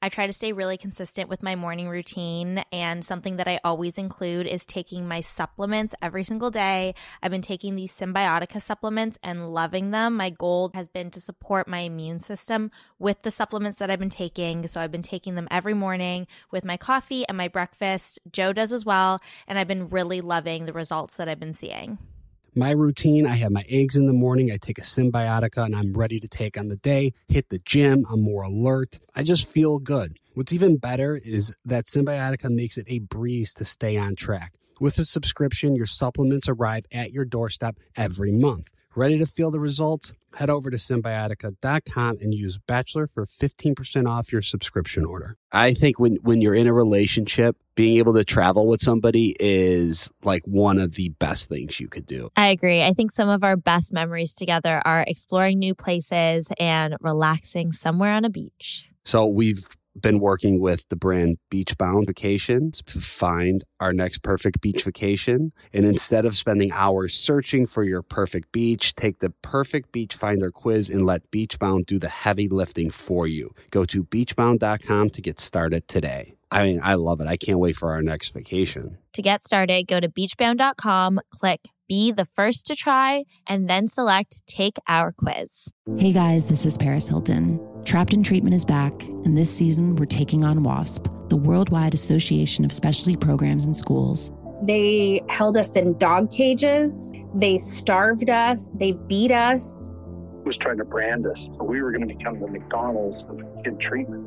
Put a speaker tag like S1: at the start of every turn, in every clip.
S1: I try to stay really consistent with my morning routine, and something that I always include is taking my supplements every single day. I've been taking these Symbiotica supplements and loving them. My goal has been to support my immune system with the supplements that I've been taking. So I've been taking them every morning with my coffee and my breakfast. Joe does as well, and I've been really loving the results that I've been seeing
S2: my routine I have my eggs in the morning, I take a symbiotica, and I'm ready to take on the day, hit the gym, I'm more alert. I just feel good. What's even better is that Symbiotica makes it a breeze to stay on track. With a subscription, your supplements arrive at your doorstep every month. Ready to feel the results? Head over to symbiotica.com and use Bachelor for 15% off your subscription order. I think when, when you're in a relationship, being able to travel with somebody is like one of the best things you could do.
S1: I agree. I think some of our best memories together are exploring new places and relaxing somewhere on a beach.
S2: So we've been working with the brand Beachbound Vacations to find our next perfect beach vacation. And instead of spending hours searching for your perfect beach, take the perfect beach finder quiz and let Beachbound do the heavy lifting for you. Go to beachbound.com to get started today. I mean, I love it. I can't wait for our next vacation.
S1: To get started, go to beachbound.com, click be the first to try, and then select take our quiz.
S3: Hey guys, this is Paris Hilton. Trapped in Treatment is back, and this season we're taking on WASP, the Worldwide Association of Specialty Programs and Schools.
S4: They held us in dog cages, they starved us, they beat us.
S5: Was trying to brand us. So we were going to become the McDonald's of kid treatment.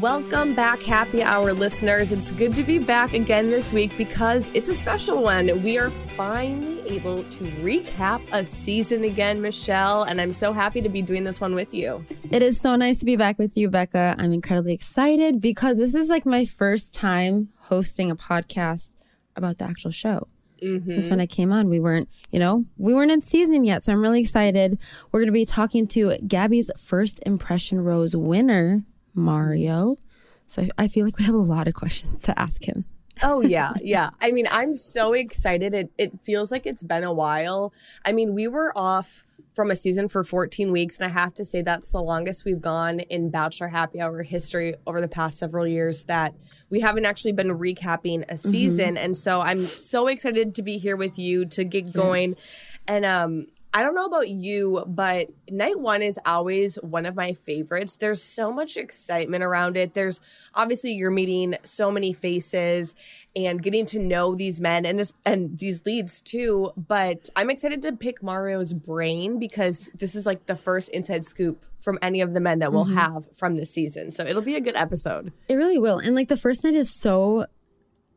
S6: Welcome back, happy hour listeners. It's good to be back again this week because it's a special one. We are finally able to recap a season again, Michelle, and I'm so happy to be doing this one with you.
S7: It is so nice to be back with you, Becca. I'm incredibly excited because this is like my first time hosting a podcast about the actual show. Mm-hmm. Since when I came on, we weren't, you know, we weren't in season yet. So I'm really excited. We're going to be talking to Gabby's first impression rose winner, Mario. So I feel like we have a lot of questions to ask him.
S6: oh yeah, yeah. I mean, I'm so excited. It it feels like it's been a while. I mean, we were off from a season for 14 weeks. And I have to say, that's the longest we've gone in Bachelor Happy Hour history over the past several years that we haven't actually been recapping a mm-hmm. season. Mm-hmm. And so I'm so excited to be here with you to get going. Yes. And um, I don't know about you, but night one is always one of my favorites. There's so much excitement around it. There's obviously you're meeting so many faces and getting to know these men and this, and these leads too. But I'm excited to pick Mario's brain because this is like the first inside scoop from any of the men that we'll mm-hmm. have from this season. So it'll be a good episode.
S7: It really will. And like the first night is so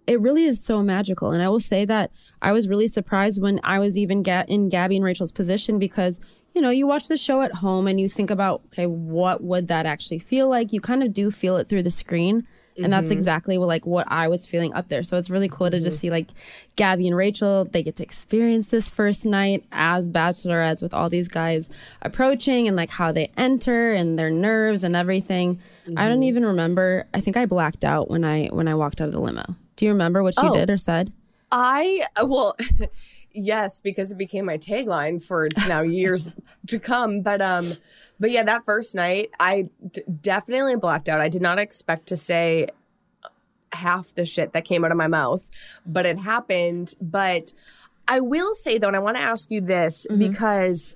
S7: it really is so magical. And I will say that I was really surprised when I was even in Gabby and Rachel's position because, you know, you watch the show at home and you think about, okay, what would that actually feel like? You kind of do feel it through the screen. And mm-hmm. that's exactly what, like what I was feeling up there. So it's really cool mm-hmm. to just mm-hmm. see like Gabby and Rachel, they get to experience this first night as bachelorettes with all these guys approaching and like how they enter and their nerves and everything. Mm-hmm. I don't mm-hmm. even remember. I think I blacked out when I when I walked out of the limo. Do you remember what she oh, did or said?
S6: I, well, yes, because it became my tagline for now years to come. But, um, but yeah, that first night, I d- definitely blacked out. I did not expect to say half the shit that came out of my mouth, but it happened. But I will say though, and I want to ask you this mm-hmm. because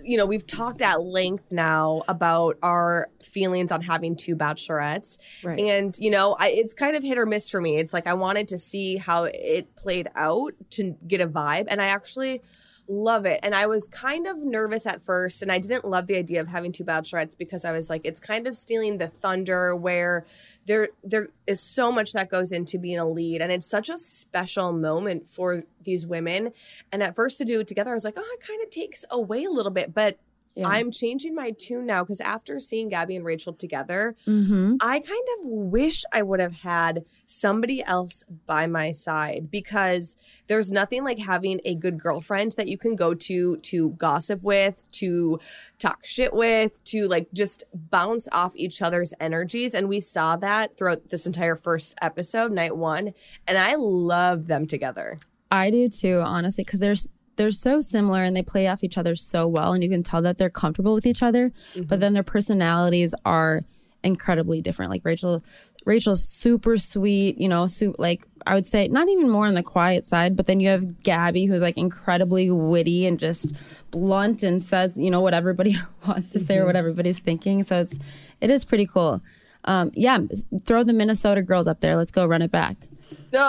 S6: you know, we've talked at length now about our feelings on having two bachelorettes. Right. And, you know, I, it's kind of hit or miss for me. It's like I wanted to see how it played out to get a vibe. And I actually Love it. And I was kind of nervous at first, and I didn't love the idea of having two bachelorettes because I was like, it's kind of stealing the thunder where there there is so much that goes into being a lead. And it's such a special moment for these women. And at first to do it together, I was like, oh, it kind of takes away a little bit. But
S7: Yeah.
S6: I'm changing my tune now because after seeing Gabby and Rachel together,
S7: Mm-hmm.
S6: I kind of wish I would have had somebody else by my side because there's nothing like having a good girlfriend that you can go to to gossip with, to talk shit with, to like just bounce off each other's energies. And we saw that throughout this entire first episode, night one. And I love them together.
S7: I do too, honestly, because they're they're so similar and they play off each other so well, and you can tell that they're comfortable with each other. But then their personalities are incredibly different. Like Rachel, Rachel's super sweet, you know, su- like I would say not even more on the quiet side. But then you have Gabby, who's like incredibly witty and just blunt and says, you know, what everybody wants to say or what everybody's thinking. So it's it is pretty cool. Um, yeah, throw the Minnesota girls up there. Let's go run it back.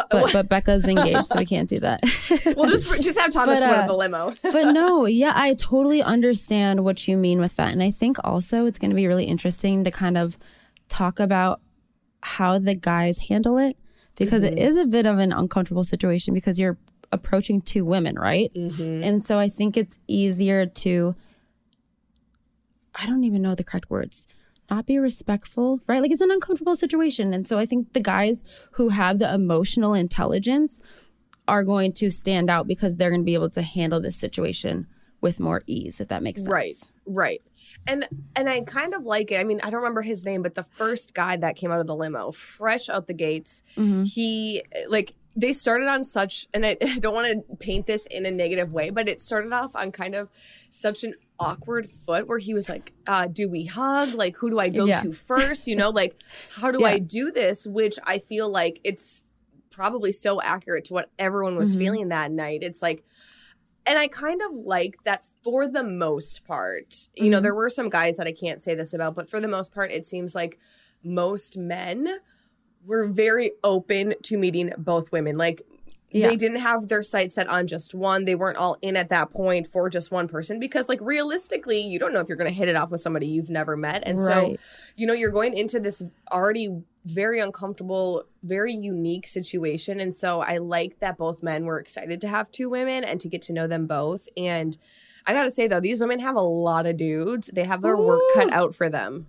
S7: But but Becca's engaged, so we can't do that.
S6: we'll just just have Thomas
S7: But, uh,
S6: the limo.
S7: but no, yeah, I totally understand what you mean with that. And I think also it's going to be really interesting to kind of talk about how the guys handle it because it is a bit of an uncomfortable situation because you're approaching two women, right? And so I think it's easier to, I don't even know the correct words. Not be respectful, right? Like it's an uncomfortable situation. And so I think the guys who have the emotional intelligence are going to stand out because they're going to be able to handle this situation with more ease, if that makes sense.
S6: Right, right. And and I kind of like it. I mean, I don't remember his name, but the first guy that came out of the limo, fresh out the gates,
S7: Mhm.
S6: he like they started on such and I, I don't want to paint this in a negative way, but it started off on kind of such an awkward foot where he was like, uh, do we hug? Like who do I go
S7: Yeah.
S6: to first? You know, like how do
S7: Yeah.
S6: I do this? Which I feel like it's probably so accurate to what everyone was
S7: Mhm.
S6: feeling that night. It's like and I kind of like that for the most part. You know,
S7: Mhm.
S6: there were some guys that I can't say this about, but for the most part, it seems like most men were very open to meeting both women. Like
S7: Yeah.
S6: they didn't have their sights set on just one. They weren't all in at that point for just one person because, like, realistically, you don't know if you're going to hit it off with somebody you've never met. And so, you know, you're going into this already very uncomfortable, very unique situation. And so I like that both men were excited to have two women and to get to know them both. And I gotta say though, these women have a lot of dudes. They have their work cut out for them.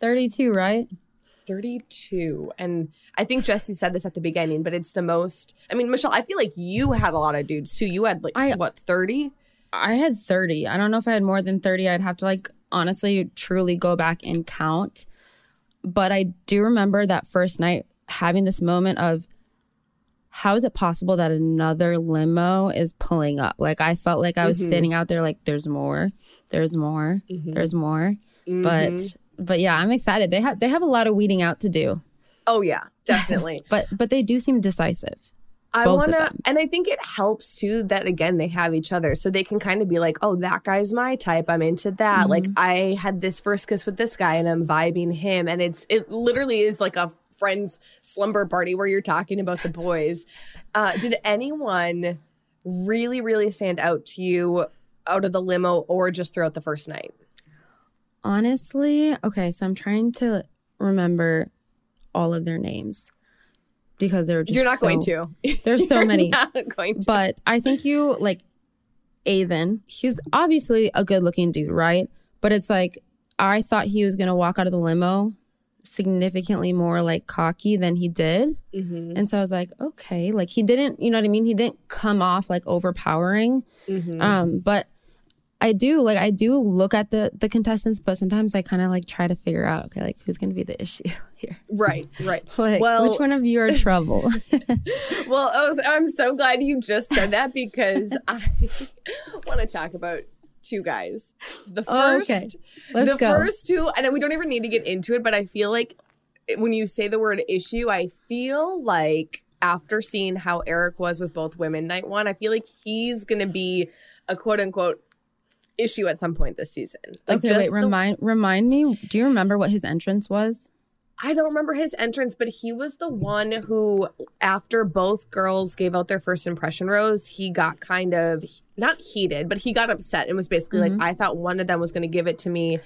S7: 32, right?
S6: 32. And I think Jesse said this at the beginning, but it's the most I mean, Michelle, I feel like you had a lot of dudes too. You had like
S7: I-
S6: what, 30?
S7: I had 30. I don't know if I had more than 30. I'd have to like honestly truly go back and count. But I do remember that first night having this moment of how is it possible that another limo is pulling up? Like I felt like I was
S6: Mhm.
S7: standing out there like there's more. There's more.
S6: Mhm.
S7: There's more.
S6: Mhm.
S7: But but yeah, I'm excited. They have they have a lot of weeding out to do.
S6: oh yeah, definitely.
S7: But but they do seem decisive.
S6: I want to, and I think it helps too that again they have each other, so they can kind of be like, "Oh, that guy's my type. I'm into that." Like
S7: Mm-hmm.
S6: I had this first kiss with this guy, and I'm vibing him, and it's it literally is like a friend's slumber party where you're talking about the boys. Uh, did anyone really, really stand out to you out of the limo, or just throughout the first night?
S7: Honestly, okay, so I'm trying to remember all of their names because they were just
S6: you're not
S7: so-
S6: going to.
S7: There's so many.
S6: Not going to.
S7: But I think you like Aven. He's obviously a good looking dude, right? But it's like I thought he was gonna walk out of the limo significantly more like cocky than he did.
S6: Mhm,
S7: And so I was like, okay, like he didn't, you know what I mean? He didn't come off like overpowering.
S6: mhm.
S7: Um, but I do like I do look at the the contestants, but sometimes I kind of like try to figure out okay, like who's gonna be the issue here.
S6: right, right.
S7: Like
S6: Well-
S7: which one of you are trouble?
S6: Well, I was, I'm so glad you just said that because I want to talk about two guys. The
S7: Oh,
S6: first,
S7: okay. Let's
S6: the
S7: go.
S6: first two, and we don't even need to get into it, but I feel like when you say the word issue, I feel like after seeing how Erich was with both women night one, I feel like he's going to be a quote unquote issue at some point this season. Like
S7: okay,
S6: just
S7: wait,
S6: the-
S7: remind remind me. Do you remember what his entrance was?
S6: I don't remember his entrance, but he was the one who, after both girls gave out their first impression rose, he got kind of not heated, but he got upset and was basically like, mm-hmm. I thought one of them was going to give it to me.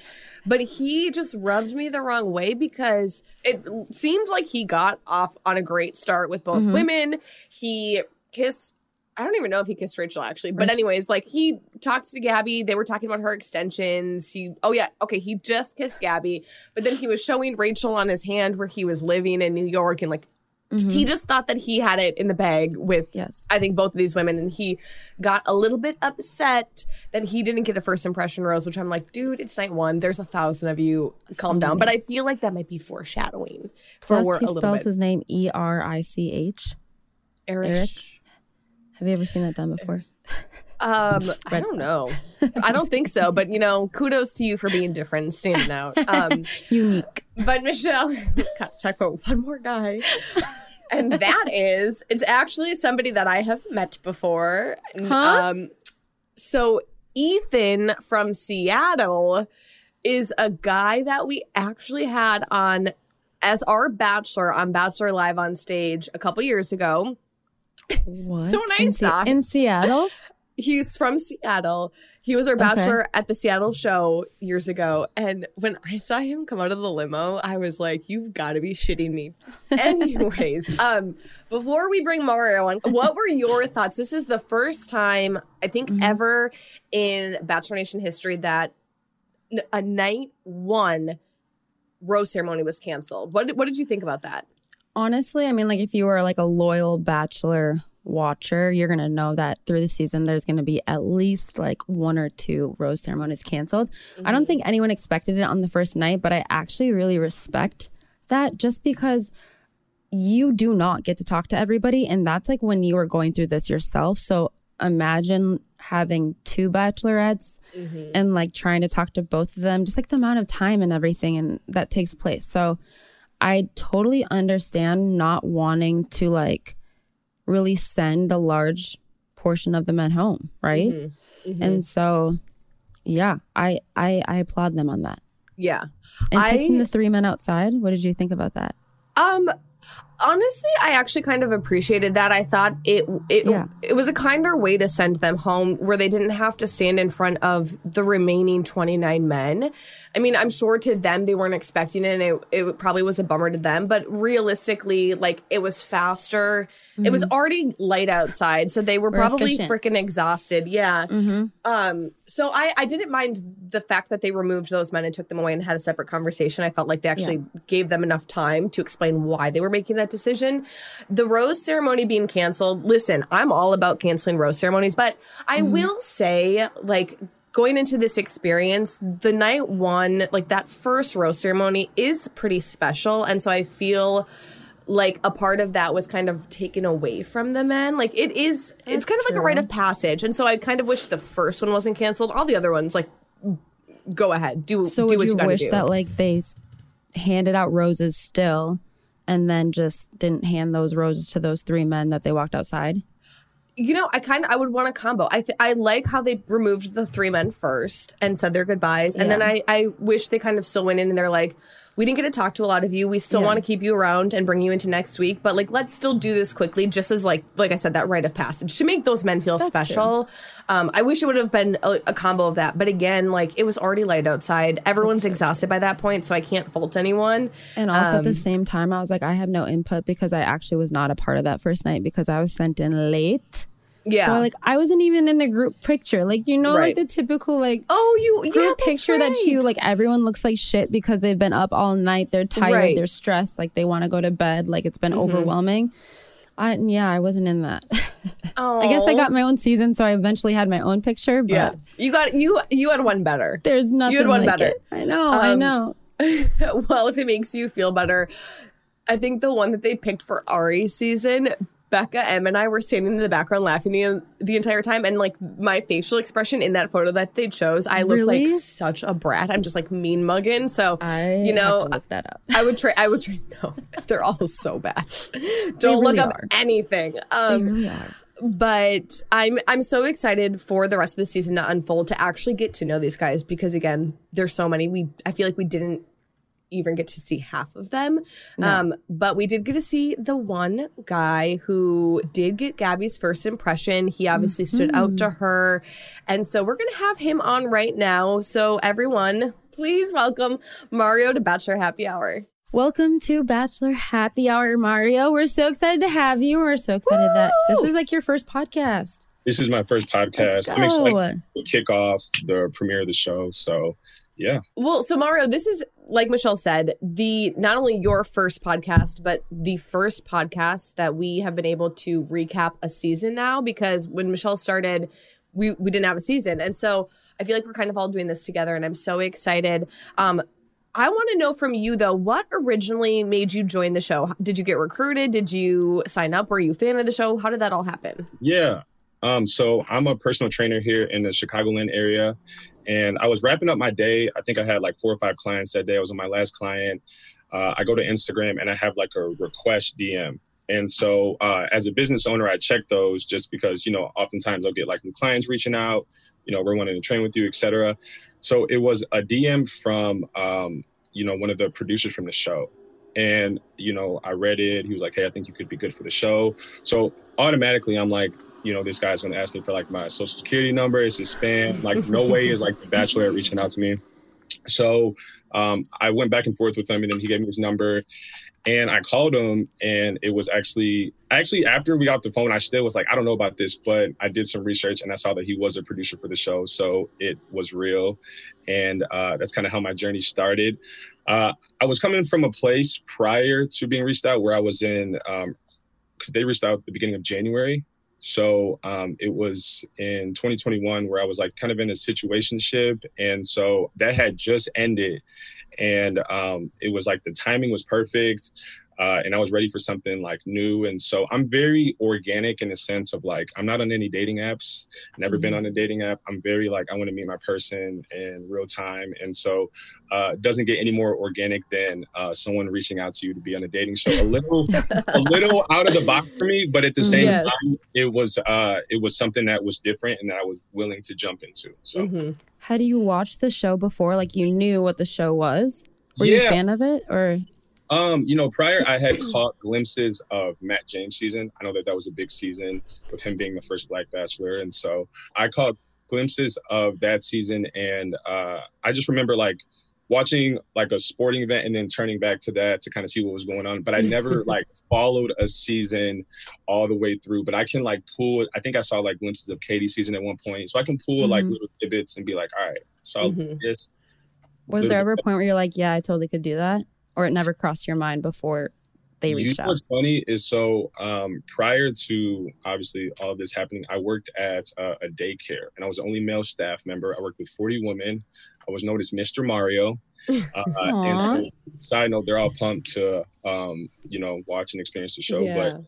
S6: But he just rubbed me the wrong way because it seemed like he got off on a great start with both mm-hmm. women. He kissed I don't even know if he kissed Rachel actually, but anyways, like he talked to Gabby. They were talking about her extensions. He, oh yeah, okay, he just kissed Gabby, but then he was showing Rachel on his hand where he was living in New York, and like mm-hmm. he just thought that he had it in the bag with,
S7: Yes.
S6: I think both of these women, and he got a little bit upset that he didn't get a first impression rose, which I'm like, dude, it's night one. There's a thousand of you. Calm down. But I feel like that might be foreshadowing for
S7: Plus,
S6: a
S7: he spells
S6: bit.
S7: his name E R I C H. Erich. Have you ever seen that done before?
S6: Um, I don't know. I don't think so. But you know, kudos to you for being different, and standing out. Um,
S7: Unique.
S6: but Michelle, got to talk about one more guy. And that is, it's actually somebody that I have met before.
S7: Huh?
S6: Um, so Ethan from Seattle is a guy that we actually had on as our bachelor on Bachelor Live on stage a couple years ago.
S7: What?
S6: So
S7: in,
S6: nice,
S7: Se-
S6: huh?
S7: in Seattle?
S6: He's from Seattle. He was our
S7: Okay.
S6: bachelor at the Seattle show years ago. And when I saw him come out of the limo, I was like, you've got to be shitting me. Anyways, um, before we bring Mario on, what were your thoughts? This is the first time, I think,
S7: Mm-hmm.
S6: ever in Bachelor Nation history that a night one rose ceremony was canceled. What, what did you think about that?
S7: Honestly, I mean, like if you were like a loyal Bachelor watcher, you're gonna know that through the season there's gonna be at least like one or two rose ceremonies canceled. I don't mm-hmm. think anyone expected it on the first night, but I actually really respect that just because you do not get to talk to everybody, and that's like when you are going through this yourself. So imagine having two bachelorettes mm-hmm. and like trying to talk to both of them, just like the amount of time and everything and that takes place. So I totally understand not wanting to like really send a large portion of the men home, right?
S6: Mm-hmm.
S7: And so yeah, I I I applaud them on that.
S6: Yeah.
S7: And
S6: I-
S7: taking the three men outside, what did you think about that?
S6: Um honestly, I actually kind of appreciated that. I thought it it
S7: Yeah.
S6: it was a kinder way to send them home where they didn't have to stand in front of the remaining 29 men. I mean, I'm sure to them they weren't expecting it and it, it probably was a bummer to them, but realistically, like it was faster. It was already light outside, so they were
S7: We're
S6: probably freaking exhausted. Yeah.
S7: Mm-hmm.
S6: Um, so I, I didn't mind the fact that they removed those men and took them away and had a separate conversation. I felt like they actually gave them enough time to explain why they were making that decision. The rose ceremony being canceled, listen, I'm all about canceling rose ceremonies, but I mm-hmm. will say, like, going into this experience, the night one, like that first rose ceremony is pretty special. And so I feel like a part of that was kind of taken away from the men. Like it is, it's
S7: That's
S6: kind of like a rite of passage. And so I kind of wish the first one wasn't canceled. All the other ones, like, go ahead, do
S7: So
S6: do
S7: would
S6: what you,
S7: wish
S6: do.
S7: that like they handed out roses still and then just didn't hand those roses to those three men that they walked outside?
S6: you know, I kind of I would want a combo. I th- I like how they removed the three men first and said their goodbyes, and then I I wish they kind of still went in and they're like, we didn't get to talk to a lot of you. We still
S7: Yeah.
S6: want to keep you around and bring you into next week, but like let's still do this quickly, just as like like I said that rite of passage to make those men feel
S7: That's
S6: special. Um, I wish it would have been a, a combo of that, but again, like it was already light outside. Everyone's exhausted by that point, so I can't fault anyone.
S7: And also at the
S6: Um,
S7: same time, I was like, I have no input because I actually was not a part of that first night because I was sent in late.
S6: Yeah.
S7: So like I wasn't even in the group picture. Like you know,
S6: Right.
S7: like the typical like
S6: oh, you
S7: group
S6: yeah,
S7: picture that you like everyone looks like shit because they've been up all night. They're tired.
S6: Right.
S7: They're stressed. Like they want to go to bed. Like it's been
S6: Mm-hmm.
S7: overwhelming. I yeah, I wasn't in that.
S6: Oh,
S7: I guess I got my own season, so I eventually had my own picture. But
S6: Yeah, you got you you had one better.
S7: there's nothing.
S6: You had one
S7: like
S6: better.
S7: it. I know. I
S6: Um,
S7: know.
S6: well, if it makes you feel better, I think the one that they picked for Arie's season, Becca, M and I were standing in the background laughing the the entire time, and like my facial expression in that photo that they chose, I look
S7: Really?
S6: like such a brat. I'm just like mean mugging. So
S7: I
S6: you know.
S7: look that up.
S6: I would try. I would try. No, they're all so bad. Don't look up
S7: are.
S6: anything.
S7: They
S6: Um,
S7: really are.
S6: but I'm I'm so excited for the rest of the season to unfold to actually get to know these guys because again, there's so many we I feel like we didn't even get to see half of them.
S7: No.
S6: Um, but we did get to see the one guy who did get Gabby's first impression. He obviously stood out to her. And so we're going to have him on right now. So, everyone, please welcome Mario to Bachelor Happy Hour.
S7: Welcome to Bachelor Happy Hour, Mario. We're so excited to have you. We're so excited that this is like your first podcast.
S8: This is my first podcast.
S7: Let's
S8: I'm excited to kick off the premiere of the show. So, yeah.
S6: Well, so Mario, this is like Michelle said, the not only your first podcast, but the first podcast that we have been able to recap a season now because when Michelle started, we we didn't have a season. And so I feel like we're kind of all doing this together and I'm so excited. Um I want to know from you though, what originally made you join the show? Did you get recruited? Did you sign up? Were you a fan of the show? How did that all happen?
S8: Yeah. Um, so I'm a personal trainer here in the Chicagoland area. And I was wrapping up my day. I think I had like four or five clients that day. I was on my last client. Uh, I go to Instagram and I have like a request DM. And so uh, as a business owner, I check those just because, you know, oftentimes I'll get like new clients reaching out, you know, we're wanting to train with you, et cetera. So it was a DM from, um, you know, one of the producers from the show. And, you know, I read it. He was like, hey, I think you could be good for the show. So automatically I'm like, you know, this guy's gonna ask me for like my social security number. It's a spam. Like, no way is like the bachelor reaching out to me. So um, I went back and forth with him, and then he gave me his number, and I called him, and it was actually actually after we got off the phone, I still was like, I don't know about this, but I did some research, and I saw that he was a producer for the show, so it was real, and uh, that's kind of how my journey started. Uh, I was coming from a place prior to being reached out where I was in, because they reached out at the beginning of January, so um, it was in 2021 where I was like kind of in a situationship. And so that had just ended. And um, it was like the timing was perfect. Uh, and I was ready for something like new. And so I'm very organic in the sense of like, I'm not on any dating apps, never been on a dating app. I'm very like, I want to meet my person in real time. And so uh, it doesn't get any more organic than uh, someone reaching out to you to be on a dating show. A little, a little out of the box for me, but at the same
S6: Yes.
S8: time, it was, uh, it was something that was different and that I was willing to jump into. So
S6: Mhm.
S7: Had you watched the show before? Like you knew what the show was? Were you a fan of it? Or
S8: Um, you know, prior I had caught glimpses of Matt James season. I know that that was a big season with him being the first Black Bachelor, and so I caught glimpses of that season, and uh, I just remember like watching like a sporting event and then turning back to that to kind of see what was going on. But I never like followed a season all the way through. But I can like pull. I think I saw like glimpses of Katie's season at one point, so I can pull like
S7: Mhm.
S8: little tidbits and be like, all right, so
S6: Mhm.
S8: this.
S7: was there ever a point where you're like, yeah, I totally could do that? Or it never crossed your mind before they reached You
S8: know
S7: out?
S8: What's funny is so um, prior to obviously all of this happening, I worked at uh, a daycare and I was the only male staff member. I worked with 40 women. I was known as Mr. Mario. Uh, and side note, they're all pumped to um, you know watch and experience the show.
S6: Yeah.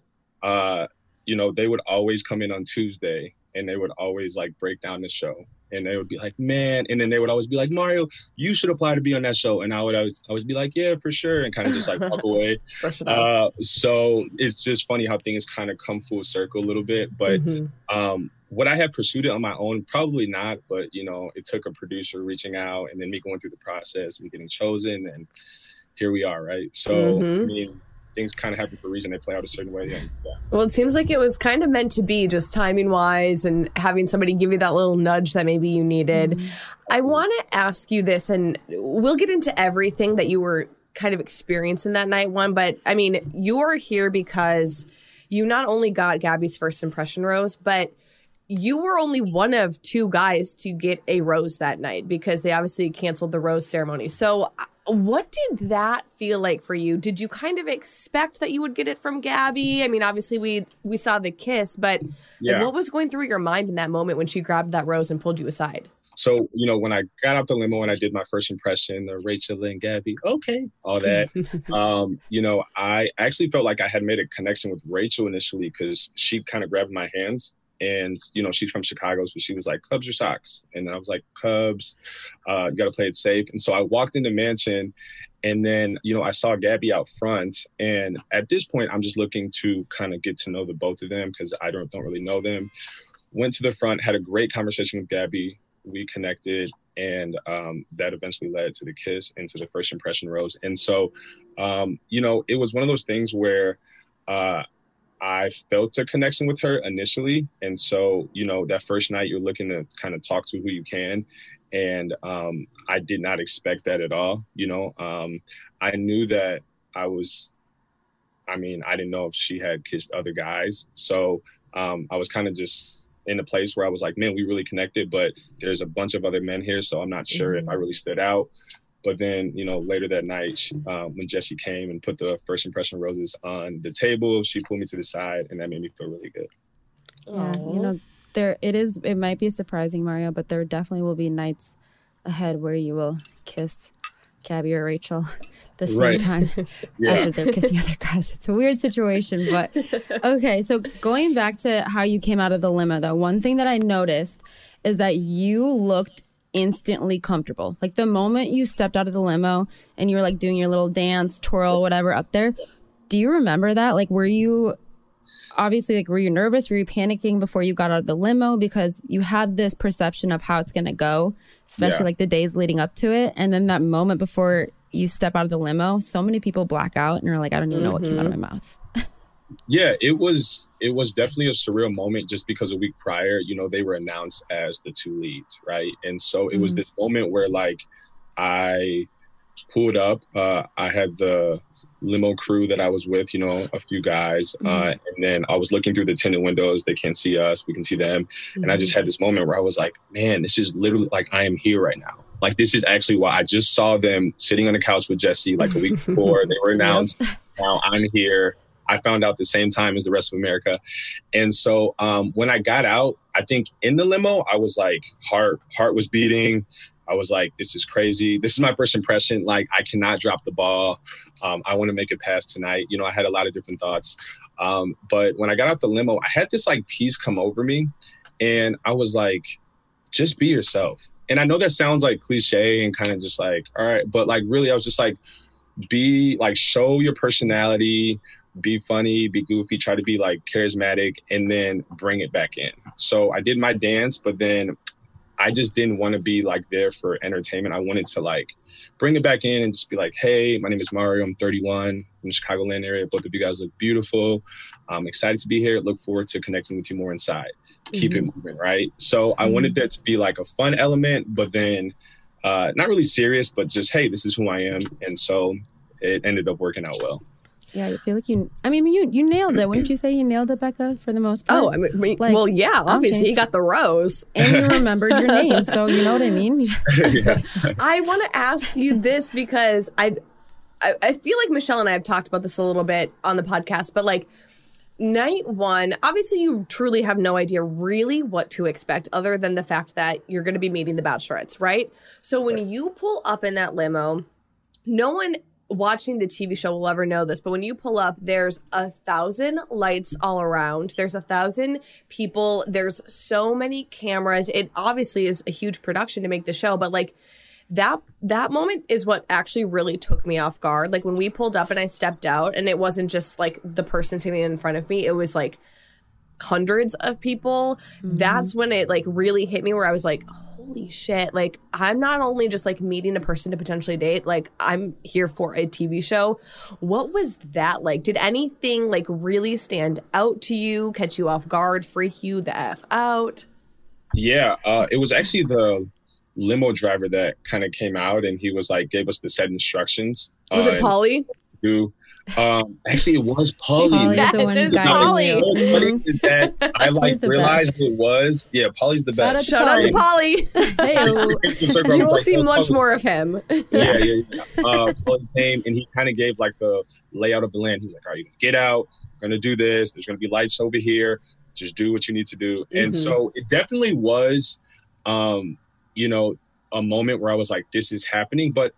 S8: But uh, you know, they would always come in on Tuesday and they would always like break down the show. And they would be like, man, and then they would always be like, Mario, you should apply to be on that show. And I would always, always be like, yeah, for sure, and kind of just like walk away.
S6: Brush it off.
S8: Uh, so it's just funny how things kind of come full circle a little bit. But
S6: Mhm.
S8: um, would I have pursued it on my own? Probably not. But you know, it took a producer reaching out and then me going through the process and getting chosen, and here we are, right? So
S6: Mhm.
S8: I mean, things kind of happen for a reason. They play out a certain way. And, yeah.
S6: Well, it seems like it was kind of meant to be, just timing wise, and having somebody give you that little nudge that maybe you needed. Mm-hmm. I want to ask you this, and we'll get into everything that you were kind of experiencing that night one. But I mean, you are here because you not only got Gabby's first impression rose, but you were only one of two guys to get a rose that night because they obviously canceled the rose ceremony. So, what did that feel like for you? Did you kind of expect that you would get it from Gabby? I mean, obviously we we saw the kiss, but like, what was going through your mind in that moment when she grabbed that rose and pulled you aside?
S8: So, you know, when I got out the limo and I did my first impression, the Rachel and Gabby, okay, all that, um, you know, I actually felt like I had made a connection with Rachel initially because she kind of grabbed my hands. And, you know, she's from Chicago. So she was like, Cubs or Sox? And I was like, Cubs, uh, you got to play it safe. And so I walked in the mansion and then, you know, I saw Gabby out front. And at this point, I'm just looking to kind of get to know the both of them because I don't, don't really know them. Went to the front, had a great conversation with Gabby we connected and um, that eventually led to the kiss and to the first impression rose. And so, um, you know, it was one of those things where uh, I felt a connection with her initially. And so, you know, that first night you're looking to kind of talk to who you can. And um, I did not expect that at all. You know, um, I knew that I was, I mean, I didn't know if she had kissed other guys. So um, I was kind of just in a place where I was like, man, we really connected, but there's a bunch of other men here. So I'm not sure
S6: Mm-hmm.
S8: if I really stood out. But then, you know, later that night, she, um, when Jesse came and put the first impression roses on the table, she pulled me to the side, and that made me feel really good.
S7: Yeah,
S6: Aw.
S7: you know, there it is. It might be surprising, Mario, but there definitely will be nights ahead where you will kiss Gabby or Rachel the same
S8: Right.
S7: time
S8: Yeah.
S7: after they're kissing other guys. It's a weird situation, but okay. So going back to how you came out of the limo, though, one thing that I noticed is that you looked instantly comfortable. Like the moment you stepped out of the limo and you were like doing your little dance, twirl, whatever up there. Do you remember that? Like, were you obviously like were you nervous were you panicking before you got out of the limo because you have this perception of how it's going to go especially
S8: Yeah.
S7: like the days leading up to it and then that moment before you step out of the limo so many people black out and are like i don't even know what came out of my mm-hmm. mouth
S8: Yeah, it was it was definitely a surreal moment just because a week prior, you know, they were announced as the two leads, right? And so it was
S7: Mhm.
S8: this moment where like I pulled up, uh, I had the limo crew that I was with, you know, a few guys, uh, and then I was looking through the tinted windows. They can't see us, we can see them, and I just had this moment where I was like, man, this is literally like I am here right now. Like this is actually why I just saw them sitting on the couch with Jesse like a week before they were announced. Now I'm here. I found out the same time as the rest of America. And so um, when I got out, I think in the limo, I was like, heart, heart was beating. I was like, this is crazy. This is my first impression. Like, I cannot drop the ball. Um, I want to make it past tonight. You know, I had a lot of different thoughts. Um, but when I got out the limo, I had this like peace come over me. And I was like, just be yourself. And I know that sounds like cliche and kind of just like, all right. But like, really, I was just like, be like, show your personality, be funny, be goofy, try to be like charismatic, and then bring it back in. So I did my dance, but then I just didn't want to be like there for entertainment. I wanted to like bring it back in and just be like, hey, my name is Mario. I'm 31 from the Chicagoland area. Both of you guys look beautiful. I'm excited to be here. Look forward to connecting with you more inside. Keep it moving, right? So I wanted there to be like a fun element, but then uh, not really serious, but just, hey, this is who I am. And so it ended up working out well.
S7: Yeah i feel like you i mean you you nailed it wouldn't you say you nailed it becca for the most part
S6: Oh, I mean,
S7: Like,
S6: well, yeah, obviously
S7: okay.
S6: he got the rose.
S7: and you remembered your name so you know what i mean
S8: yeah.
S6: I want to ask you this because I, I I feel like Michelle and I have talked about this a little bit on the podcast, but like night one, obviously you truly have no idea really what to expect other than the fact that you're going to be meeting the bachelorettes, right? So when you pull up in that limo, no one watching the TV show will ever know this, but when you pull up, there's a thousand lights all around. There's a thousand people. There's so many cameras. It obviously is a huge production to make the show, but like that that moment is what actually really took me off guard. Like when we pulled up and I stepped out, and it wasn't just like the person sitting in front of me. It was like hundreds of people that's when it like really hit me where i was like holy shit like i'm not only just like meeting a person to potentially date like i'm here for a tv show what was that like did anything like really stand out to you catch you off guard freak you the f out
S8: Yeah, uh, it was actually the limo driver that kind of came out and he was like gave us the set instructions.
S6: was
S8: uh,
S6: it polly
S8: do. Um, actually, it was Polly.
S7: Polly's
S6: Yes,
S7: the one
S6: it was Polly.
S7: you.
S8: What's funny
S7: Mhm.
S8: is that I like
S7: He's the
S8: realized it was yeah. Polly's the
S7: Shout
S8: best.
S7: to
S6: shout out to polly
S7: Hey,
S8: The circle, I
S6: you will
S8: like,
S6: see
S8: oh,
S6: much
S8: Polly.
S6: more of him
S8: Yeah, yeah. yeah. Uh, Polly came and he kind of gave like the layout of the land. He's like, "All right, you get out. We're gonna do this. There's gonna be lights over here. Just do what you need to do." And
S6: Mhm.
S8: so it definitely was, um, you know, a moment where I was like, "This is happening," but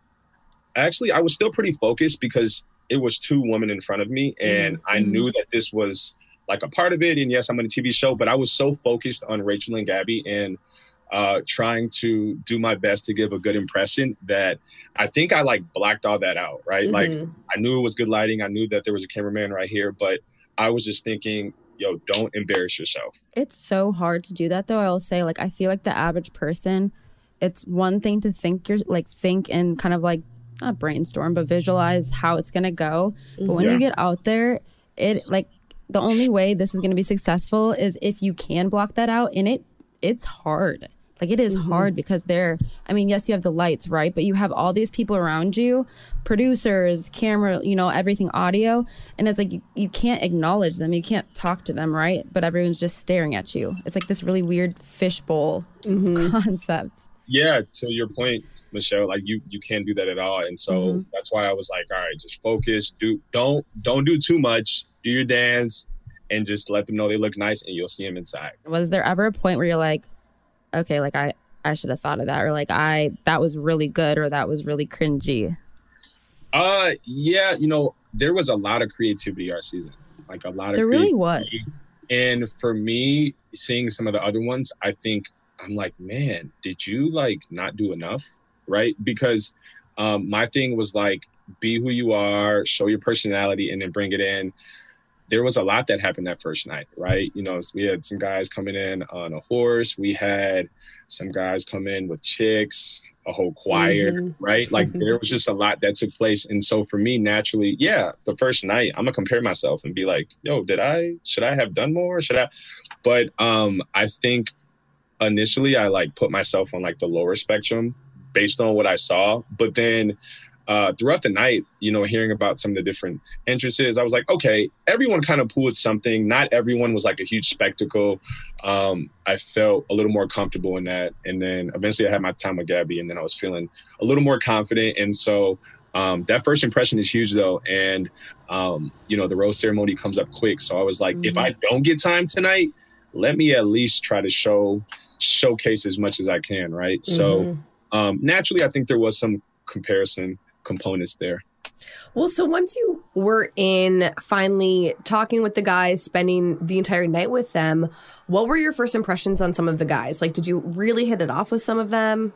S8: actually, I was still pretty focused because it was two women in front of me, and I knew that this was like a part of it. And yes, I'm on a TV show, but I was so focused on Rachel and Gabby and uh, trying to do my best to give a good impression that I think I like blacked all that out, right? Like
S6: Mhm.
S8: I knew it was good lighting. I knew that there was a cameraman right here, but I was just thinking, yo, don't embarrass yourself.
S7: It's so hard to do that though. I'll say, like, I feel like the average person it's one thing to think you're like think and kind of like not brainstorm, but visualize how it's gonna go. But when
S8: Yeah.
S7: you get out there, it like the only way this is gonna be successful is if you can block that out, and it it's hard. Like it is mm-hmm. hard because they're. I mean, yes, you have the lights, right? But you have all these people around you, producers, camera, you know, everything, audio, and it's like you, you can't acknowledge them, you can't talk to them, right? But everyone's just staring at you. It's like this really weird fishbowl mm-hmm. concept.
S8: yeah to your point michelle like you you can't do that at all. And so
S7: Mhm.
S8: that's why i was like all right just focus do don't don't do too much do your dance and just let them know they look nice and you'll see them inside.
S7: Was there ever a point where you're like okay like i i should have thought of that or like i that was really good or that was really cringy?
S8: Uh yeah you know there was a lot of creativity our season like a lot of
S7: there really was.
S8: And for me seeing some of the other ones i think i'm like man did you like not do enough right? Because um, my thing was like be who you are show your personality and then bring it in. There was a lot that happened that first night right? You know we had some guys coming in on a horse. We had some guys come in with chicks a whole choir
S6: Mhm.
S8: right? Like there was just a lot that took place. And so for me naturally yeah the first night i'm gonna compare myself and be like yo did i should i have done more? Should i? But um i think initially i like put myself on like the lower spectrum based on what i saw but then uh, throughout the night, you know, hearing about some of the different entrances, I was like, okay, everyone kind of pulled something. Not everyone was like a huge spectacle. Um, I felt a little more comfortable in that. And then eventually I had my time with Gabby, and then I was feeling a little more confident. And so um, that first impression is huge, though. And, um, you know, the rose ceremony comes up quick. So I was like, if I don't get time tonight, let me at least try to show showcase as much as I can, right? So um, naturally, I think there was some comparison components there.
S6: Well, so once you were in finally talking with the guys, spending the entire night with them, what were your first impressions on some of the guys? Like, did you really hit it off with some of them?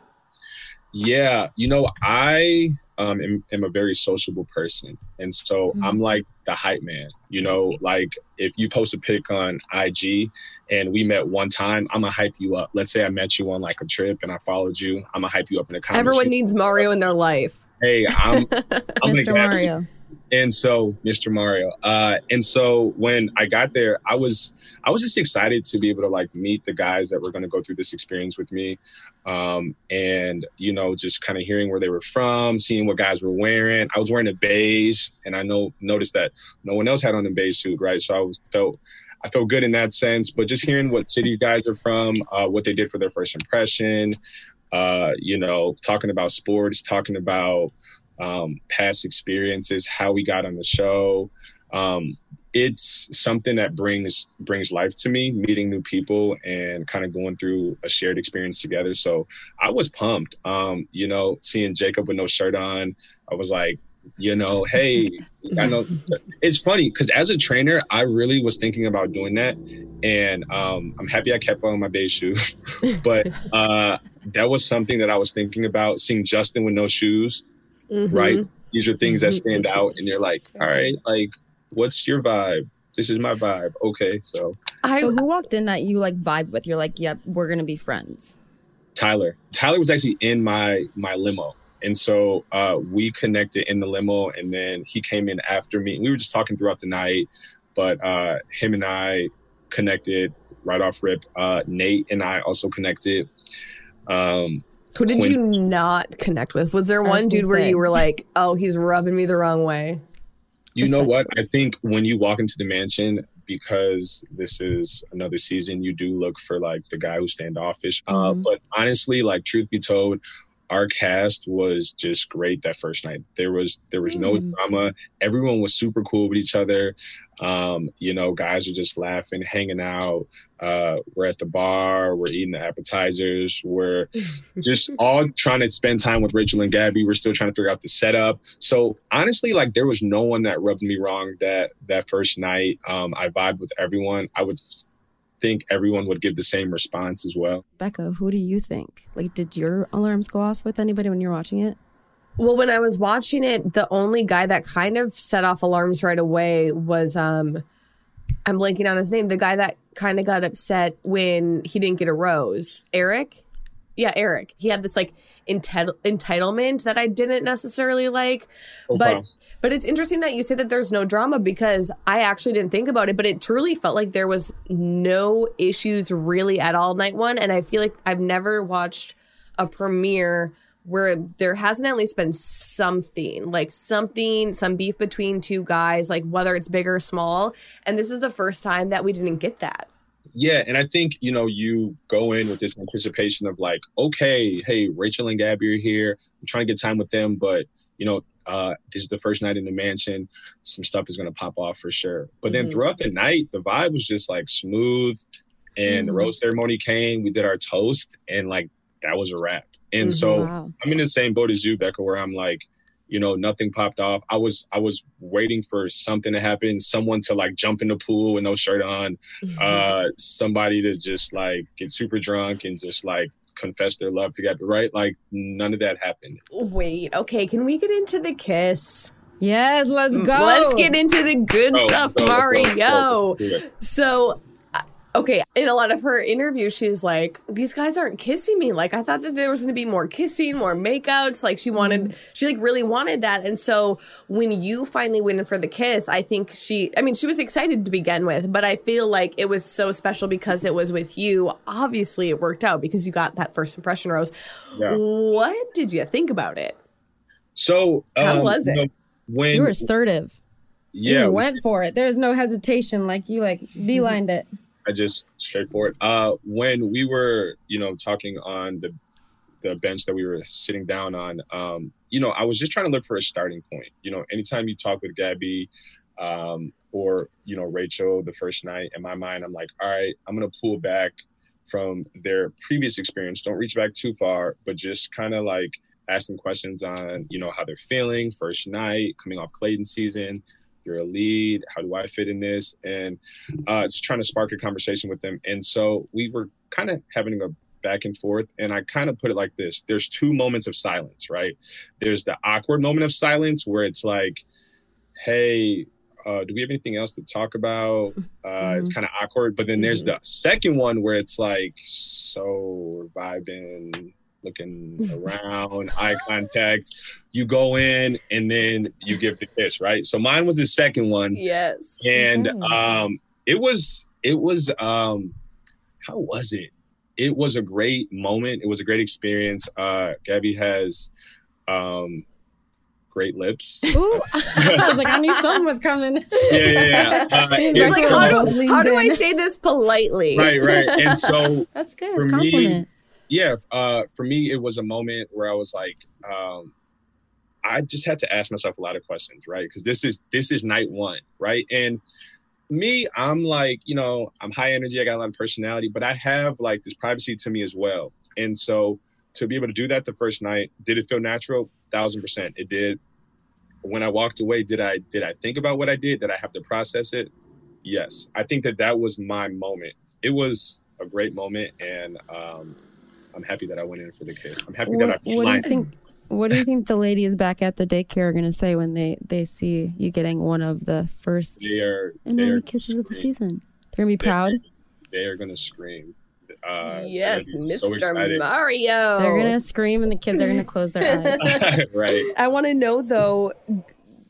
S8: Yeah, you know, I um, am, am a very sociable person, and so
S7: Mhm.
S8: I'm like the hype man. You know, like if you post a pic on IG and we met one time, I'm gonna hype you up. Let's say I met you on like a trip and I followed you, I'm gonna hype you up in the comments.
S6: Everyone needs Mario in their life.
S8: hey, I'm I'm
S7: mr
S8: gonna
S7: mario
S8: and so mr mario uh and so when i got there i was i was just excited to be able to like meet the guys that were going to go through this experience with me um and you know just kind of hearing where they were from seeing what guys were wearing i was wearing a beige and i know noticed that no one else had on a beige suit right so i was felt I felt good in that sense, but just hearing what city you guys are from, uh, what they did for their first impression, uh, you know, talking about sports, talking about um, past experiences, how we got on the show. Um, it's something that brings brings life to me, meeting new people and kind of going through a shared experience together. So I was pumped. Um, you know, seeing Jacob with no shirt on, I was like, you know, hey, I know it's funny because as a trainer, I really was thinking about doing that, and um, I'm happy I kept on my beige shoe. but uh, that was something that I was thinking about. Seeing Justin with no shoes,
S6: Mhm.
S8: right? These are things that stand out, and you're like, all right, like, what's your vibe? This is my vibe. Okay, so
S6: I
S7: so who walked in that you like vibe with you're like yep we're gonna be friends
S8: Tyler. Tyler was actually in my my limo. And so uh, we connected in the limo, and then he came in after me. We were just talking throughout the night, but uh, him and I connected right off rip. Uh, Nate and I also connected. Um,
S6: who did
S8: Quinn-
S6: you not connect with? Was there
S7: I was
S6: one dude where
S7: say.
S6: you were like, "Oh, he's rubbing me the wrong way"?
S8: You know what? I think when you walk into the mansion, because this is another season, you do look for like the guy who's standoffish. Uh,
S7: Mhm.
S8: but honestly, like truth be told, our cast was just great that first night. There was there was no
S7: Mm.
S8: drama. Everyone was super cool with each other. Um, you know, guys are just laughing, hanging out. Uh, we're at the bar. We're eating the appetizers. We're just all trying to spend time with Rachel and Gabby. We're still trying to figure out the setup. So honestly, like there was no one that rubbed me wrong that that first night. Um, I vibed with everyone. I would think everyone would give the same response as well.
S7: becca who do you think like did your alarms go off with anybody when you're watching it
S6: Well, when I was watching it, the only guy that kind of set off alarms right away was um I'm blanking on his name, the guy that kind of got upset when he didn't get a rose. Erich? yeah, Erich. He had this like entitle- entitlement that I didn't necessarily like.
S8: Oh,
S6: but
S8: wow.
S6: but it's interesting that you say that there's no drama because I actually didn't think about it, but it truly felt like there was no issues really at all night one. And I feel like I've never watched a premiere where there hasn't at least been something like something some beef between two guys like whether it's big or small and this is the first time that we didn't get that
S8: Yeah, and I think you know you go in with this anticipation of like, okay, hey, Rachel and Gabby are here. I'm trying to get time with them, but you know, uh, this is the first night in the mansion. Some stuff is gonna pop off for sure. But then
S6: Mhm.
S8: throughout the night, the vibe was just like smooth, and the
S7: Mhm.
S8: rose ceremony came. We did our toast, and like that was a wrap. And
S6: Mhm.
S8: so
S7: Wow.
S8: I'm in the same boat as you, Becca, where I'm like, you know, nothing popped off. I was I was waiting for something to happen, someone to like jump in the pool with no shirt on, uh, somebody to just like get super drunk and just like confess their love together, right? Like none of that happened.
S6: wait okay can we get into the kiss
S7: Yes, let's go.
S6: let's get into the good
S8: Oh,
S6: stuff
S8: go, let's go, go,
S6: mario
S8: let's.
S6: So, okay, in a lot of her interviews, she's like, "These guys aren't kissing me. Like, I thought that there was going to be more kissing, more makeouts. Like, she wanted, she like really wanted that. And so, when you finally went in for the kiss, I think she, I mean, she was excited to begin with, but I feel like it was so special because it was with you. Obviously, it worked out because you got that first impression rose.
S8: Yeah.
S6: What did you think about it?
S8: So
S6: How
S8: um,
S6: was
S8: you
S6: it?
S8: know, when
S7: You were assertive.
S8: yeah,
S7: you went for it. There was no hesitation. Like you like beelined it.
S8: I just straightforward. Uh, when we were, you know, talking on the the bench that we were sitting down on, um, you know, I was just trying to look for a starting point. You know, anytime you talk with Gabby, um, or you know Rachel the first night, in my mind, I'm like, all right, I'm gonna pull back from their previous experience. Don't reach back too far, but just kind of like ask them questions on, you know, how they're feeling, first night, coming off Clayton season. You're a lead. How do I fit in this? And uh, just trying to spark a conversation with them. And so we were kind of having a back and forth. And I kind of put it like this there's two moments of silence, right? There's the awkward moment of silence where it's like, hey, uh, do we have anything else to talk about? Uh, It's kind of awkward. But then there's the second one where it's like, so we're vibing, looking around, eye contact. You go in and then you give the kiss, right? So mine was the second one
S6: Yes.
S8: and
S7: Okay.
S8: um it was it was um how was it it was a great moment it was a great experience uh gabby has um great lips
S7: Ooh. I was like, I knew something was coming.
S8: yeah yeah, yeah. Uh, it-
S6: like, how do, how do I say this politely?
S8: right right and so
S7: That's good.
S8: For
S7: It's
S8: me-
S7: compliment.
S8: Yeah uh for me it was a moment where i was like um i just had to ask myself a lot of questions right? Because this is this is night one right? And me i'm like you know i'm high energy i got a lot of personality but i have like this privacy to me as well. And so to be able to do that the first night did it feel natural? Thousand percent it did. When i walked away did i did i think about what i did? Did i have to process it? Yes. I think that that was my moment. It was a great moment and um i'm happy that i went in for the kiss i'm happy that i
S7: What, what do you think? What do you think the ladies back at the daycare are gonna say when they they see you getting one of the first
S8: they are
S7: and
S8: they
S7: only
S8: are
S7: kisses of the season? They're gonna be
S8: They-
S7: proud.
S8: they are gonna scream uh
S6: yes,
S8: gonna so
S6: Mr. Mario.
S7: They're gonna scream and the kids are gonna close their eyes.
S8: right
S6: I want to know though,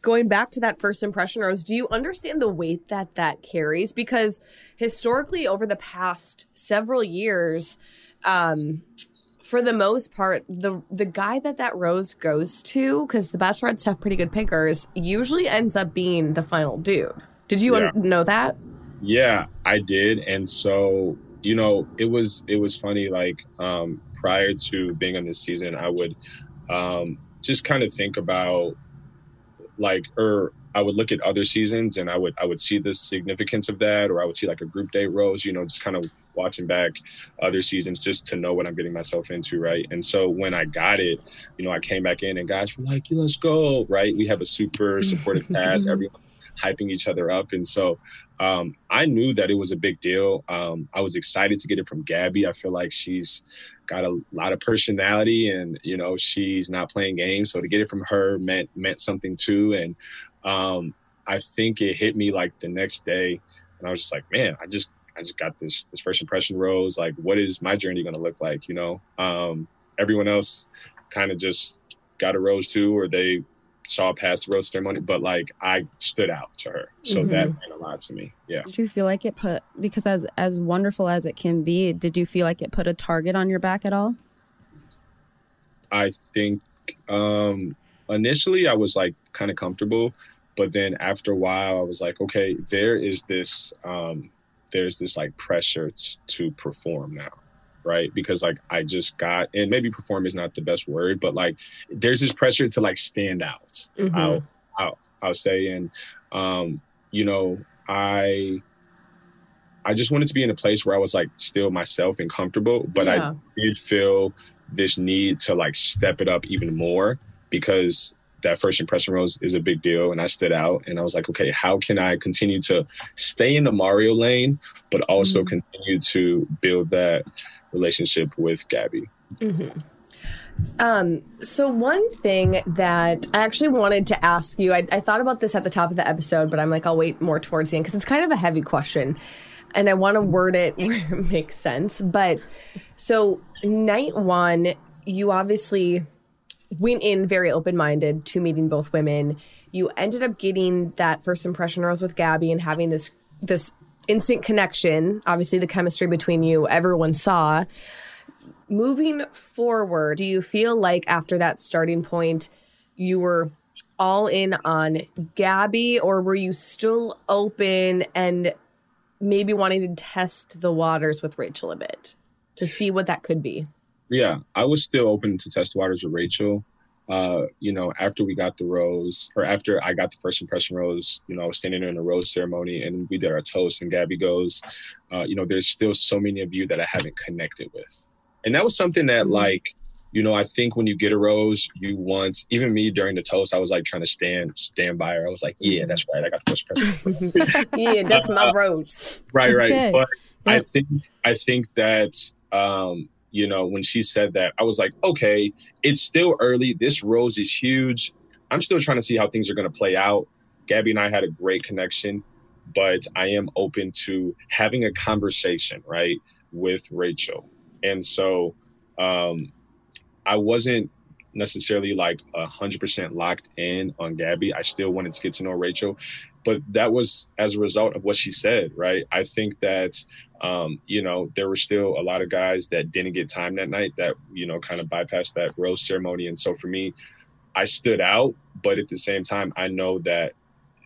S6: going back to that first impression rose, do you understand the weight that that carries? Because historically, over the past several years, um, for the most part, the the guy that that rose goes to, because the bachelorettes have pretty good pickers, usually ends up being the final dude. Did you
S8: Yeah.
S6: know that?
S8: Yeah, I did. And so, you know, it was it was funny like um prior to being on this season, I would um just kind of think about like or I would look at other seasons and I would I would see the significance of that or I would see like a group date rose, you know, just kind of watching back other seasons just to know what I'm getting myself into, right? And so when I got it, you know, I came back in and guys were like, let's go, right? We have a super supportive cast, everyone hyping each other up. And so um, I knew that it was a big deal. Um, I was excited to get it from Gabby. I feel like she's got a lot of personality, and you know she's not playing games. So to get it from her meant meant something too. And um, I think it hit me like the next day, and I was just like, man, I just I just got this this first impression rose. Like, what is my journey going to look like? You know, um, everyone else kind of just got a rose too, or they saw past the rose ceremony. But like, I stood out to her, so mm-hmm. that meant a lot to me. Yeah.
S7: Did you feel like it put because as as wonderful as it can be, did you feel like it put a target on your back at all?
S8: I think um initially I was like kind of comfortable, but then after a while I was like, okay, there is this um there's this like pressure t- to perform now right because like i just got and maybe perform is not the best word but like there's this pressure to like stand out mm-hmm. I'll, I'll, I'll say and um you know i i just wanted to be in a place where i was like still myself and comfortable but yeah. i did feel this need to like step it up even more because that first impression rose is a big deal and I stood out and I was like, okay, how can I continue to stay in the Mario lane, but also mm-hmm. continue to build that relationship with Gabby?
S6: Mm-hmm. Um, so one thing that I actually wanted to ask you, I, I thought about this at the top of the episode, but I'm like, I'll wait more towards the end because it's kind of a heavy question and I want to word it where it makes sense. But so night one, you obviously went in very open minded to meeting both women. You ended up getting that first impression rose with Gabby and having this this instant connection. Obviously, the chemistry between you, everyone saw. Moving forward, do you feel like after that starting point, you were all in on Gabby, or were you still open and maybe wanting to test the waters with Rachel a bit to see what that could be?
S8: Yeah, I was still open to test waters with Rachel. Uh, you know, after we got the rose, or after I got the first impression rose, you know, I was standing there in the rose ceremony and we did our toast, and Gabby goes, uh, you know, there's still so many of you that I haven't connected with. And that was something that, mm-hmm. like, you know, I think when you get a rose, you want even me during the toast, I was like trying to stand stand by her. I was like, yeah, mm-hmm. that's right. I got the first impression.
S6: yeah, that's my rose.
S8: Right, right. Okay. But yep. I think I think that um, you know, when she said that, I was like, okay, it's still early. This rose is huge. I'm still trying to see how things are going to play out. Gabby and I had a great connection, but I am open to having a conversation, right, with Rachel. And so um, I wasn't necessarily like a hundred percent locked in on Gabby. I still wanted to get to know Rachel, but that was as a result of what she said, right? I think that um, you know, there were still a lot of guys that didn't get time that night that, you know, kind of bypassed that rose ceremony. And so for me, I stood out, but at the same time, I know that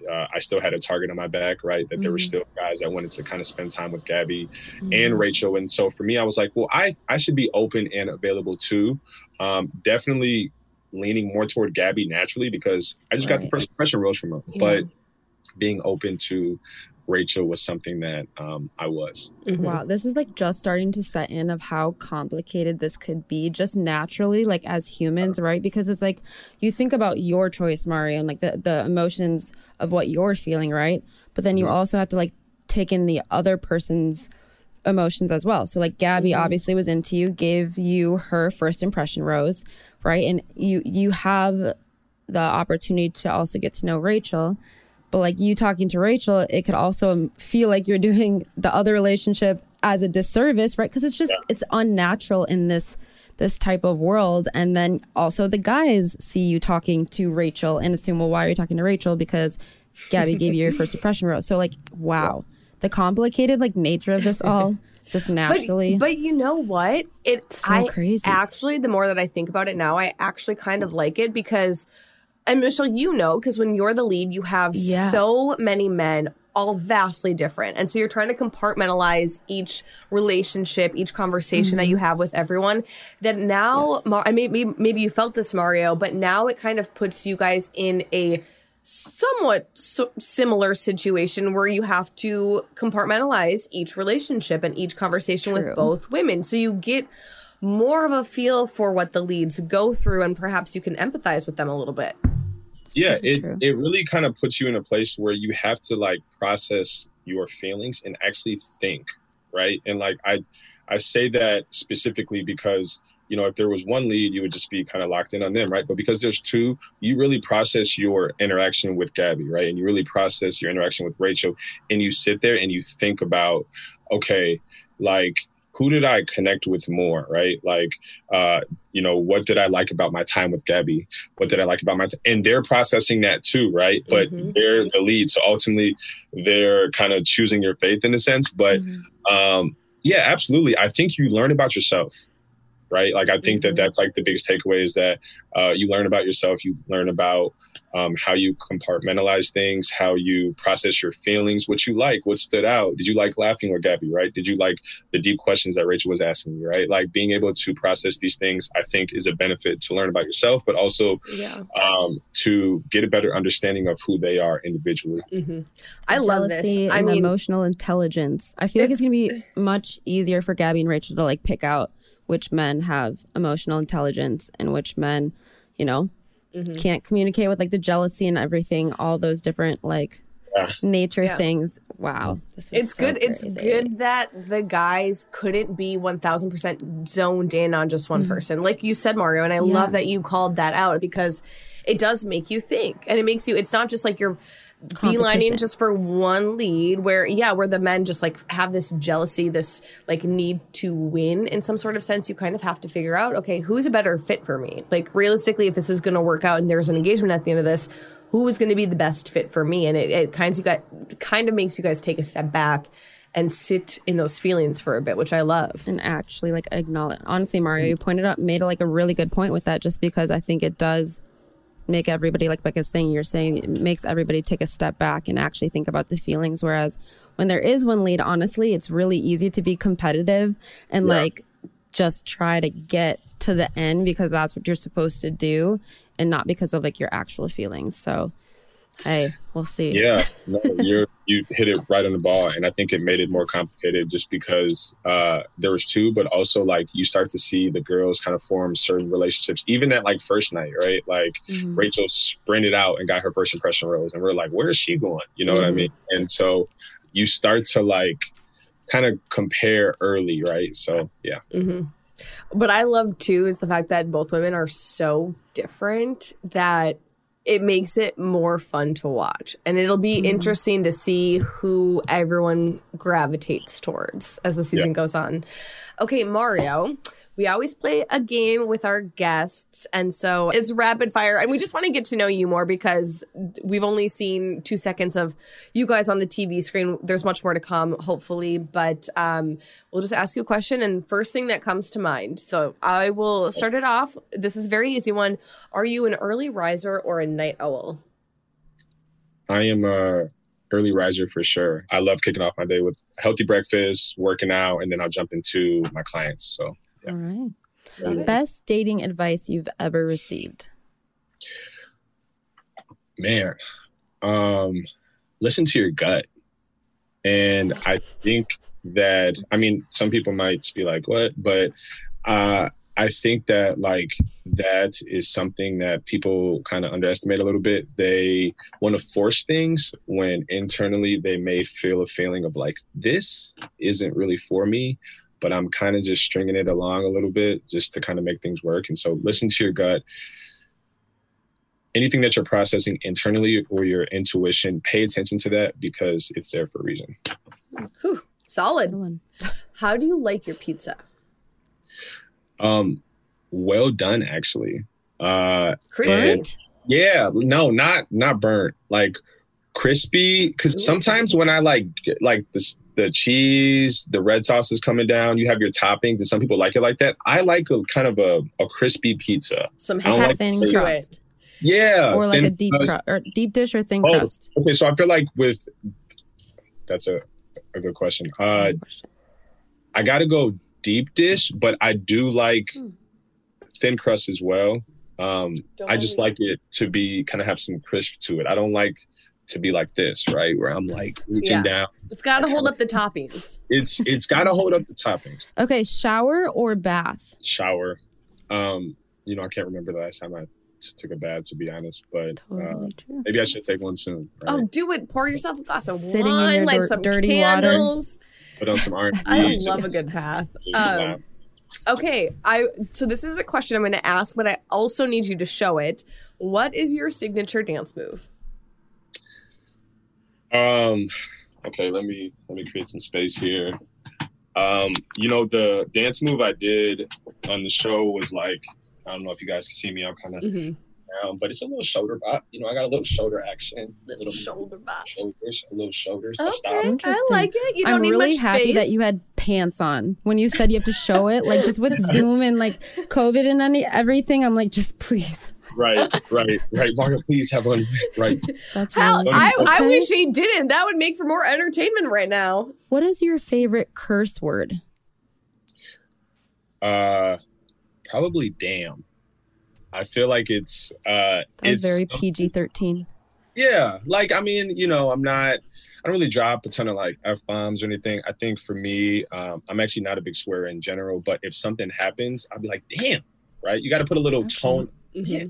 S8: uh, I still had a target on my back, right? That mm-hmm. there were mm-hmm. still guys that wanted to kind of spend time with Gabby mm-hmm. and Rachel. And so for me, I was like, well, I, I should be open and available too. Um, definitely leaning more toward Gabby naturally because I just right. got the first impression rose from her. Yeah. But being open to Rachel was something that um, I was.
S7: Mm-hmm. Wow, this is like just starting to set in of how complicated this could be, just naturally, like as humans, right? Because it's like you think about your choice, Mario, and like the the emotions of what you're feeling, right? But then you mm-hmm. also have to like take in the other person's emotions as well. So like Gabby mm-hmm. obviously was into you, gave you her first impression rose, right? And you you have the opportunity to also get to know Rachel but like you talking to Rachel, it could also feel like you're doing the other relationship as a disservice, right? Because it's just yeah. it's unnatural in this this type of world. And then also the guys see you talking to Rachel and assume, well, why are you talking to Rachel? Because Gabby gave you your first impression rose. So like, wow, the complicated like nature of this all just naturally.
S6: But, but you know what? It's so I crazy. Actually, the more that I think about it now, I actually kind of like it because and Michelle, you know, because when you're the lead, you have yeah. so many men, all vastly different. And so you're trying to compartmentalize each relationship, each conversation mm-hmm. that you have with everyone. That now, yeah. I mean, maybe, maybe you felt this, Mario, but now it kind of puts you guys in a somewhat so similar situation where you have to compartmentalize each relationship and each conversation True. with both women. So you get more of a feel for what the leads go through and perhaps you can empathize with them a little bit.
S8: Yeah it, it really kind of puts you in a place where you have to like process your feelings and actually think right? And like i i say that specifically because you know if there was one lead you would just be kind of locked in on them right? But because there's two you really process your interaction with gabby right? And you really process your interaction with rachel and you sit there and you think about okay, like who did I connect with more, right? Like, uh, you know, what did I like about my time with Gabby? What did I like about my time? And they're processing that too, right? But
S6: Mhm.
S8: they're the lead, so ultimately they're kind of choosing your faith in a sense. But um, yeah, absolutely. I think you learn about yourself, right? Like, I think that that's like the biggest takeaway is that uh, you learn about yourself. You learn about um, how you compartmentalize things, how you process your feelings, what you like, what stood out. Did you like laughing with Gabby, right? Did you like the deep questions that Rachel was asking you, right? Like being able to process these things, I think, is a benefit to learn about yourself, but also
S6: Yeah.
S8: um, to get a better understanding of who they are individually.
S6: hmm I love this. I
S7: and
S6: mean,
S7: emotional intelligence. I feel like it's
S6: It's-
S7: gonna be much easier for Gabby and Rachel to like pick out which men have emotional intelligence and which men, you know,
S6: mhm.
S7: can't communicate with like the jealousy and everything, all those different like
S8: Yeah.
S7: nature
S6: Yeah.
S7: things. Wow. This is
S6: it's
S7: so
S6: good. It's good that the guys couldn't be 1000% zoned in on just one
S7: Mhm.
S6: person. Like you said, Mario, and I
S7: Yeah.
S6: love that you called that out because it does make you think. And it makes you, it's not just like you're beelining just for one lead where, yeah, where the men just like have this jealousy, this like need to win in some sort of sense. You kind of have to figure out, okay, who's a better fit for me? Like realistically, if this is going to work out and there's an engagement at the end of this, who is going to be the best fit for me? And it, it kind of you got kind of makes you guys take a step back and sit in those feelings for a bit, which I love.
S7: and actually like acknowledge honestly mario you pointed out made like a really good point with that just because i think it does make everybody like becca's saying you're saying it makes everybody take a step back and actually think about the feelings whereas when there is one lead honestly it's really easy to be competitive and
S8: Yeah.
S7: like just try to get to the end because that's what you're supposed to do and not because of like your actual feelings so hey we'll see
S8: Yeah, no, you you hit it right on the ball, and I think it made it more complicated just because uh, there was two, but also like you start to see the girls kind of form certain relationships, even at like first night, right? Like
S7: Mhm.
S8: Rachel sprinted out and got her first impression rose, and we're like, where is she going? You know what I
S6: Mhm.
S8: mean? And so you start to like kind of compare early, right? So yeah,
S6: hmm What I love too is the fact that both women are so different that it makes it more fun to watch. And it'll be
S7: Mhm.
S6: interesting to see who everyone gravitates towards as the season goes on. Okay, Mario. We always play a game with our guests. And so it's rapid fire. And we just want to get to know you more because we've only seen two seconds of you guys on the TV screen. There's much more to come, hopefully. But um, we'll just ask you a question. And first thing that comes to mind. So I will start it off. This is a very easy one. Are you an early riser or a night owl?
S8: I am a early riser for sure. I love kicking off my day with healthy breakfast, working out, and then I'll jump into my clients. So
S7: all right.
S6: Love
S7: best dating advice you've ever received?
S8: Man um listen to your gut. And i think that i mean some people might be like what? But uh i think that like that is something that people kind of underestimate a little bit. They want to force things when internally they may feel a feeling of like this isn't really for me but i'm kind of just stringing it along a little bit just to kind of make things work and so listen to your gut anything that you're processing internally or your intuition, pay attention to that because it's there for a reason.
S6: Whew, solid.
S7: One.
S6: How do you like your pizza?
S8: Um, well done, actually. Uh,
S6: Crispy.
S8: And- yeah, no, not not burnt, like crispy. Because sometimes when I like like this, the cheese, the red sauce is coming down. You have your toppings, and some people like it like that. I like a kind of a, a crispy pizza.
S6: Some
S8: don't like
S7: thin
S6: to
S7: crust
S6: it.
S8: Yeah,
S7: or like a deep
S8: crust.
S7: or deep dish or thin
S8: Oh,
S7: crust
S8: Okay, so I feel like with that's a a good question. Uh, I got to go deep dish, but I do like
S7: Hmm.
S8: thin crust as well. Um, I just like it to be kind of have some crisp to it. I don't like to be like this, right? Where I'm like reaching
S6: Yeah.
S8: down.
S6: It's got to hold up the toppings.
S8: It's it's got to hold up the toppings.
S7: okay shower or bath
S8: Shower. Um, you know, I can't remember the last time I t- took a bath to be honest, but uh,
S7: totally true
S8: maybe I should take one soon. Right?
S6: Oh, do it. Pour yourself a glass of
S7: Sitting in
S6: wine,
S7: your
S6: light
S7: dir-
S6: some
S7: dirty water.
S8: Put on some R&B.
S6: I love a good bath. Um, okay, I so this is a question I'm going to ask, but I also need you to show it. What is your signature dance move?
S8: Um, okay, let me let me create some space here. Um, you know, the dance move I did on the show was like, I don't know if you guys can see me. I'm kind of
S6: Mhm.
S8: down, but it's a little shoulder bop. You know, I got a little shoulder action,
S6: Little shoulder bop.
S8: shoulders, a little shoulders.
S6: Okay. I like it. You don't
S7: I'm
S6: need
S7: really
S6: much
S7: happy
S6: space.
S7: that you had pants on when you said you have to show it. Like just with Zoom and like COVID and any everything, I'm like, just please.
S8: Right, right, right. Mario, please have one. Right.
S7: That's
S6: Hell,
S7: really
S6: I, I
S7: Okay.
S6: wish he didn't. That would make for more entertainment right now.
S7: What is your favorite curse word?
S8: Uh, probably damn. I feel like it's uh,
S7: That
S8: it's
S7: very PG thirteen.
S8: yeah. Like I mean, you know, I'm not. I don't really drop a ton of like f bombs or anything. I think for me, um, I'm actually not a big swearer in general. But if something happens, I'll be like, damn. Right. You got to put a little
S7: Okay.
S8: tone.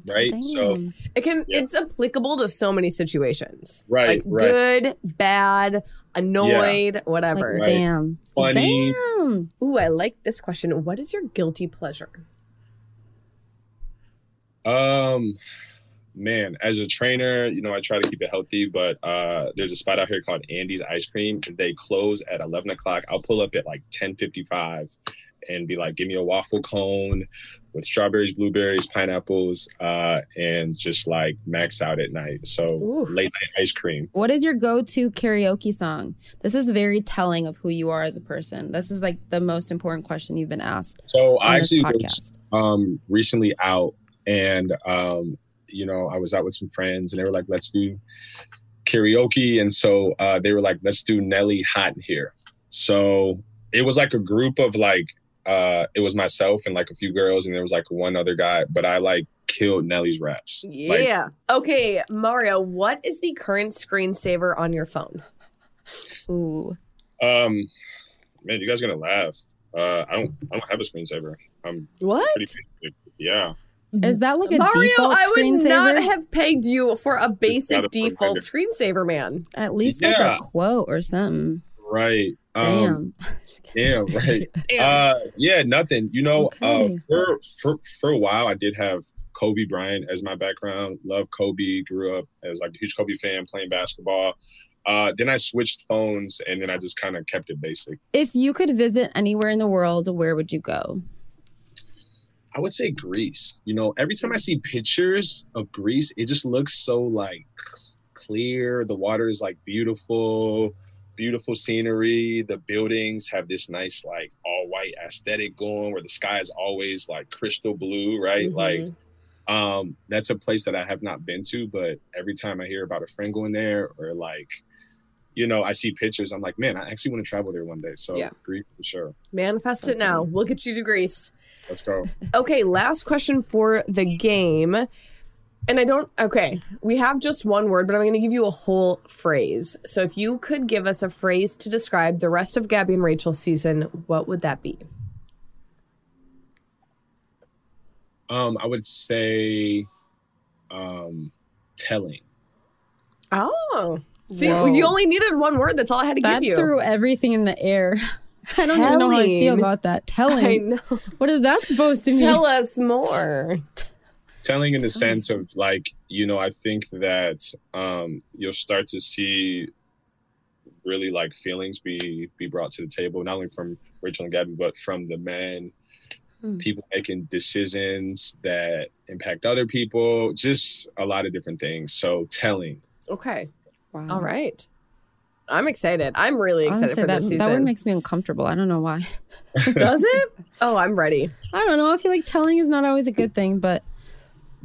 S8: Right. So
S6: It can
S8: Yeah.
S6: it's applicable to so many situations.
S8: Right,
S6: Like
S8: right.
S6: good, bad, annoyed, whatever.
S7: like,
S8: Right.
S7: damn.
S8: Funny.
S7: Damn.
S6: Ooh, I like this question. What is your guilty pleasure?
S8: Um, man, as a trainer, you know, I try to keep it healthy, but uh, there's a spot out here called Andy's Ice Cream. They close at 11 o'clock. I'll pull up at like 10:55 and be like, "Give me a waffle cone with strawberries, blueberries, pineapples, uh, and just like max out at night." So late night ice cream.
S7: What is your go-to karaoke song? This is very telling of who you are as a person. This is like the most important question you've been asked
S8: So I actually was um, recently out, and um, you know, I was out with some friends, and they were like, "Let's do karaoke," and so uh, they were like, "Let's do Nelly Hot in Here." So it was like a group of like, uh, it was myself and like a few girls, and there was like one other guy, but I like killed Nelly's raps. Like,
S6: Yeah. okay, Mario, what is the current screensaver on your phone?
S7: Ooh.
S8: um, man, you guys are gonna laugh. Uh, I don't, I don't have a screensaver. I'm
S6: What?
S8: pretty, yeah.
S7: Is that like a
S6: Mario,
S7: default
S6: I would
S7: screensaver?
S6: not have pegged you for a basic default screensaver, man.
S7: At least like a quote or something.
S8: Right. Um,
S7: Damn.
S8: Damn, right. uh, yeah, nothing. You know,
S7: Okay.
S8: uh, for, for for a while, I did have Kobe Bryant as my background. Love Kobe. Grew up as like a huge Kobe fan, playing basketball. Uh, then I switched phones, and then I just kind of kept it basic.
S7: if you could visit anywhere in the world, where would you go?
S8: I would say Greece. You know, every time I see pictures of Greece, it just looks so like clear. The water is like beautiful, beautiful scenery. The buildings have this nice like all white aesthetic going where the sky is always like crystal blue, right?
S6: Mhm.
S8: Like um that's a place that I have not been to, but every time I hear about a friend going there or like you know, I see pictures. I'm like, man, I actually want to travel there one day. So
S6: Yeah.
S8: Greece for sure.
S6: Manifest it now. We'll get you to Greece.
S8: Let's go.
S6: Okay, last question for the game. And I don't, okay, we have just one word, but I'm going to give you a whole phrase. So if you could give us a phrase to describe the rest of Gabby and Rachel's season, what would that be?
S8: Um, I would say um telling.
S6: Oh. See,
S7: Whoa.
S6: you only needed one word. That's all I had to
S7: That
S6: give you.
S7: threw everything in the air. I don't even know how I feel about that. Telling.
S6: I know.
S7: What is that supposed to mean?
S6: Tell us more.
S8: Telling in the sense of like, you know, I think that um you'll start to see really like feelings be be brought to the table, not only from Rachel and Gabby, but from the men,
S7: Hmm.
S8: people making decisions that impact other people, just a lot of different things. So telling.
S6: Okay.
S7: Wow.
S6: All right. I'm excited. I'm really excited
S7: Honestly,
S6: for
S7: that,
S6: this season.
S7: that one makes me uncomfortable. I don't know why.
S6: Does it? Oh, I'm ready.
S7: I don't know. I feel like telling is not always a good thing, but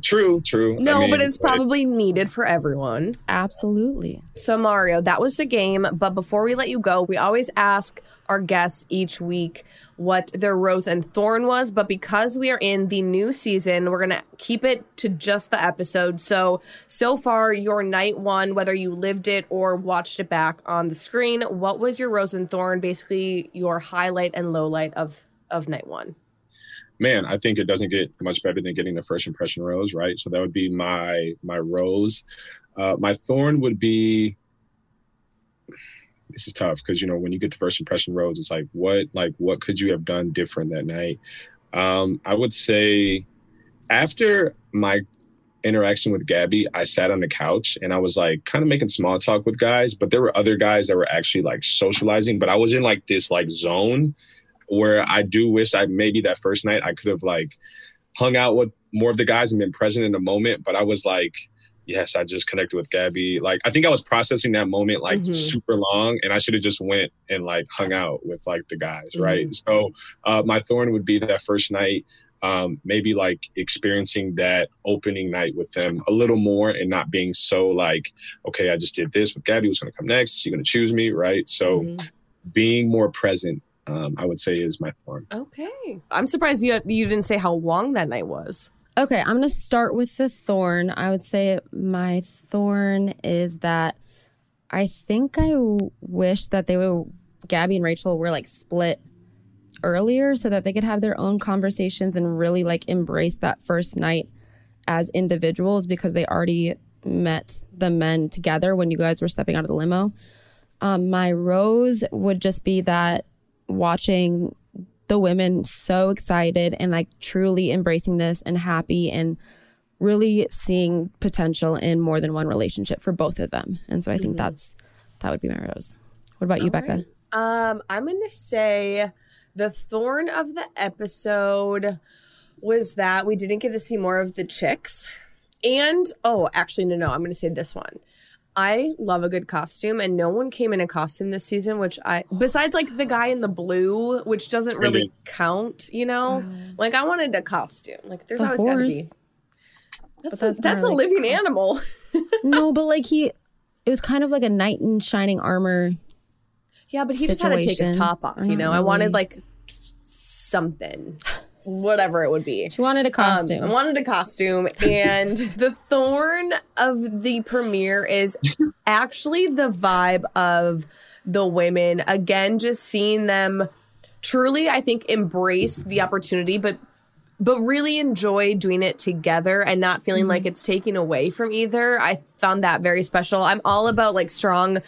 S8: True, true. I
S6: No,
S8: mean,
S6: but it's probably needed for everyone.
S7: absolutely.
S6: So, Mario, that was the game. But before we let you go, we always ask our guests each week what their rose and thorn was. But because we are in the new season, we're going to keep it to just the episode. So, so far, your night one, whether you lived it or watched it back on the screen, what was your rose and thorn? Basically, your highlight and low light of, of night one.
S8: Man, I think it doesn't get much better than getting the first impression rose, right? So that would be my my rose. Uh, my thorn would be. This is tough because you know when you get the first impression rose, it's like what like what could you have done different that night? Um, I would say after my interaction with Gabby, I sat on the couch and I was like kind of making small talk with guys, but there were other guys that were actually like socializing, but I was in like this like zone where I do wish I maybe that first night I could have like hung out with more of the guys and been present in the moment, but I was like yes, I just connected with Gabby. Like I think I was processing that moment like mm-hmm. super long and I should have just went and like hung out with like the guys, mm-hmm. right? So uh, my thorn would be that first night um, maybe like experiencing that opening night with them a little more and not being so like, okay, I just did this with Gabby, who's going to come next? She's going to choose me, right? So mm-hmm. being more present, um, I would say, is my thorn.
S6: Okay, I'm surprised you you didn't say how long that night was.
S7: Okay, I'm going to start with the thorn. I would say my thorn is that I think I wish that they would Gabby and Rachel were like split earlier so that they could have their own conversations and really like embrace that first night as individuals because they already met the men together when you guys were stepping out of the limo. Um, my rose would just be that watching the women so excited and like truly embracing this and happy and really seeing potential in more than one relationship for both of them. And so I think mm-hmm. that's that would be my rose. What about you, All Becca? Right.
S6: Um, I'm gonna say the thorn of the episode was that we didn't get to see more of the chicks. And oh, actually, no, no, I'm to say this one. I love a good costume, and no one came in a costume this season, which I, besides like the guy in the blue, which doesn't really, really? count, you know? Like, I wanted a costume. Like, there's a always got to be. That's, that's, a, that's a like living animal.
S7: no, but like he, it was kind of like a knight in shining armor
S6: yeah, but he situation. just had to take his top off. You know, really. I wanted like something, whatever it would be.
S7: She wanted a costume.
S6: Um, wanted a costume, and the thorn of the premiere is actually the vibe of the women. Again, just seeing them truly, I think, embrace the opportunity, but but really enjoy doing it together and not feeling mm-hmm. like it's taking away from either. I found that very special. I'm all about like strong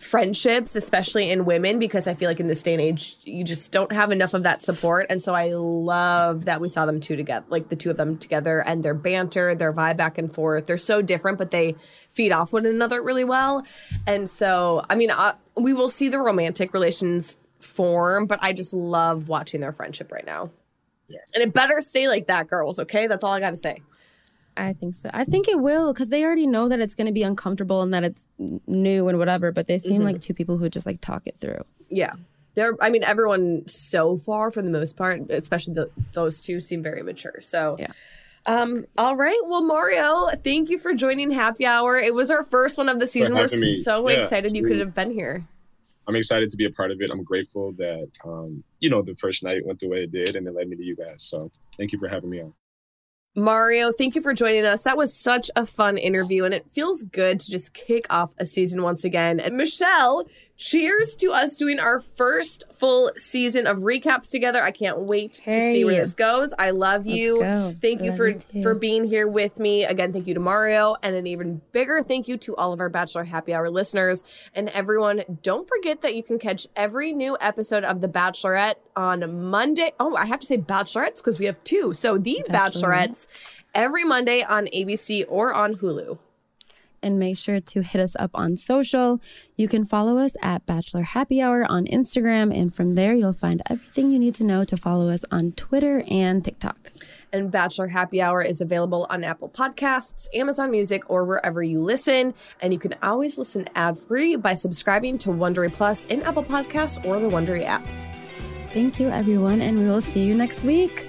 S6: friendships, especially in women, because I feel like in this day and age, you just don't have enough of that support. And so I love that we saw them two together, like the two of them together and their banter, their vibe back and forth. They're so different, but they feed off one another really well. And so, I mean, uh, we will see the romantic relations form, but I just love watching their friendship right now. Yeah. And it better stay like that, girls, okay? That's all I got to say.
S7: I think so. I think it will because they already know that it's going to be uncomfortable and that it's new and whatever. But they seem mm-hmm. like two people who just like talk it through.
S6: Yeah, they're. I mean, everyone so far, for the most part, especially the, those two, seem very mature. So
S7: yeah.
S6: Um, all right. Well, Mario, thank you for joining Happy Hour. It was our first one of the season. We're me. so yeah, excited you could have been here.
S8: I'm excited to be a part of it. I'm grateful that um, you know the first night went the way it did, and it led me to you guys. So thank you for having me on.
S6: Mario, thank you for joining us. That was such a fun interview, and it feels good to just kick off a season once again. And Michelle, cheers to us doing our first full season of recaps together. I can't wait hey. to see where this goes. I love you. Thank you for for being here with me. Again, thank you to Mario, and an even bigger thank you to all of our Bachelor Happy Hour listeners and everyone. Don't forget that you can catch every new episode of The Bachelorette on Monday. Oh, I have to say Bachelorettes because we have two. So The Bachelorettes every Monday on ABC or on Hulu
S7: and make sure to hit us up on social. You can follow us at Bachelor Happy Hour on Instagram, and from there, you'll find everything you need to know to follow us on Twitter and TikTok.
S6: And Bachelor Happy Hour is available on Apple Podcasts, Amazon Music, or wherever you listen. And you can always listen ad free by subscribing to Wondery Plus in Apple Podcasts or the Wondery app.
S7: Thank you, everyone, and we will see you next week.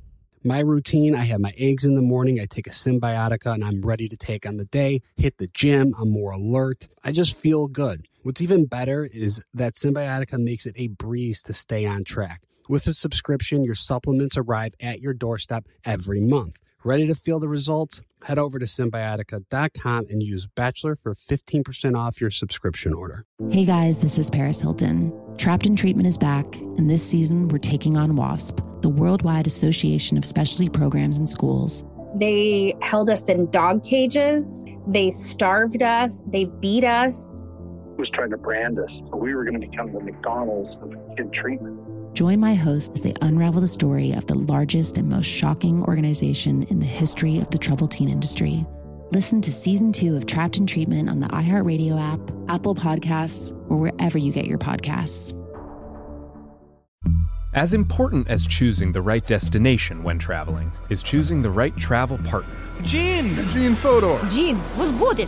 S2: My routine I have my eggs in the morning, I take a Cymbiotika, and I'm ready to take on the day. Hit the gym, I'm more alert. I just feel good. What's even better is that Cymbiotika makes it a breeze to stay on track. With a subscription, your supplements arrive at your doorstep every month. Ready to feel the results? Head over to cymbiotika.com and use Bachelor for 15% off your subscription order.
S3: Hey guys, this is Paris Hilton. Trapped in Treatment is back, and this season we're taking on WASP, the Worldwide Association of Specialty Programs and Schools.
S4: They held us in dog cages. They starved us. They beat us.
S5: was trying to brand us. So we were going to become the McDonald's of kid treatment.
S3: Join my hosts as they unravel the story of the largest and most shocking organization in the history of the troubled teen industry. Listen to season two of Trapped in Treatment on the iHeartRadio app, Apple Podcasts, or wherever you get your podcasts.
S9: As important as choosing the right destination when traveling is choosing the right travel partner.
S10: Gene! Gene Fodor!
S11: Gene, was good!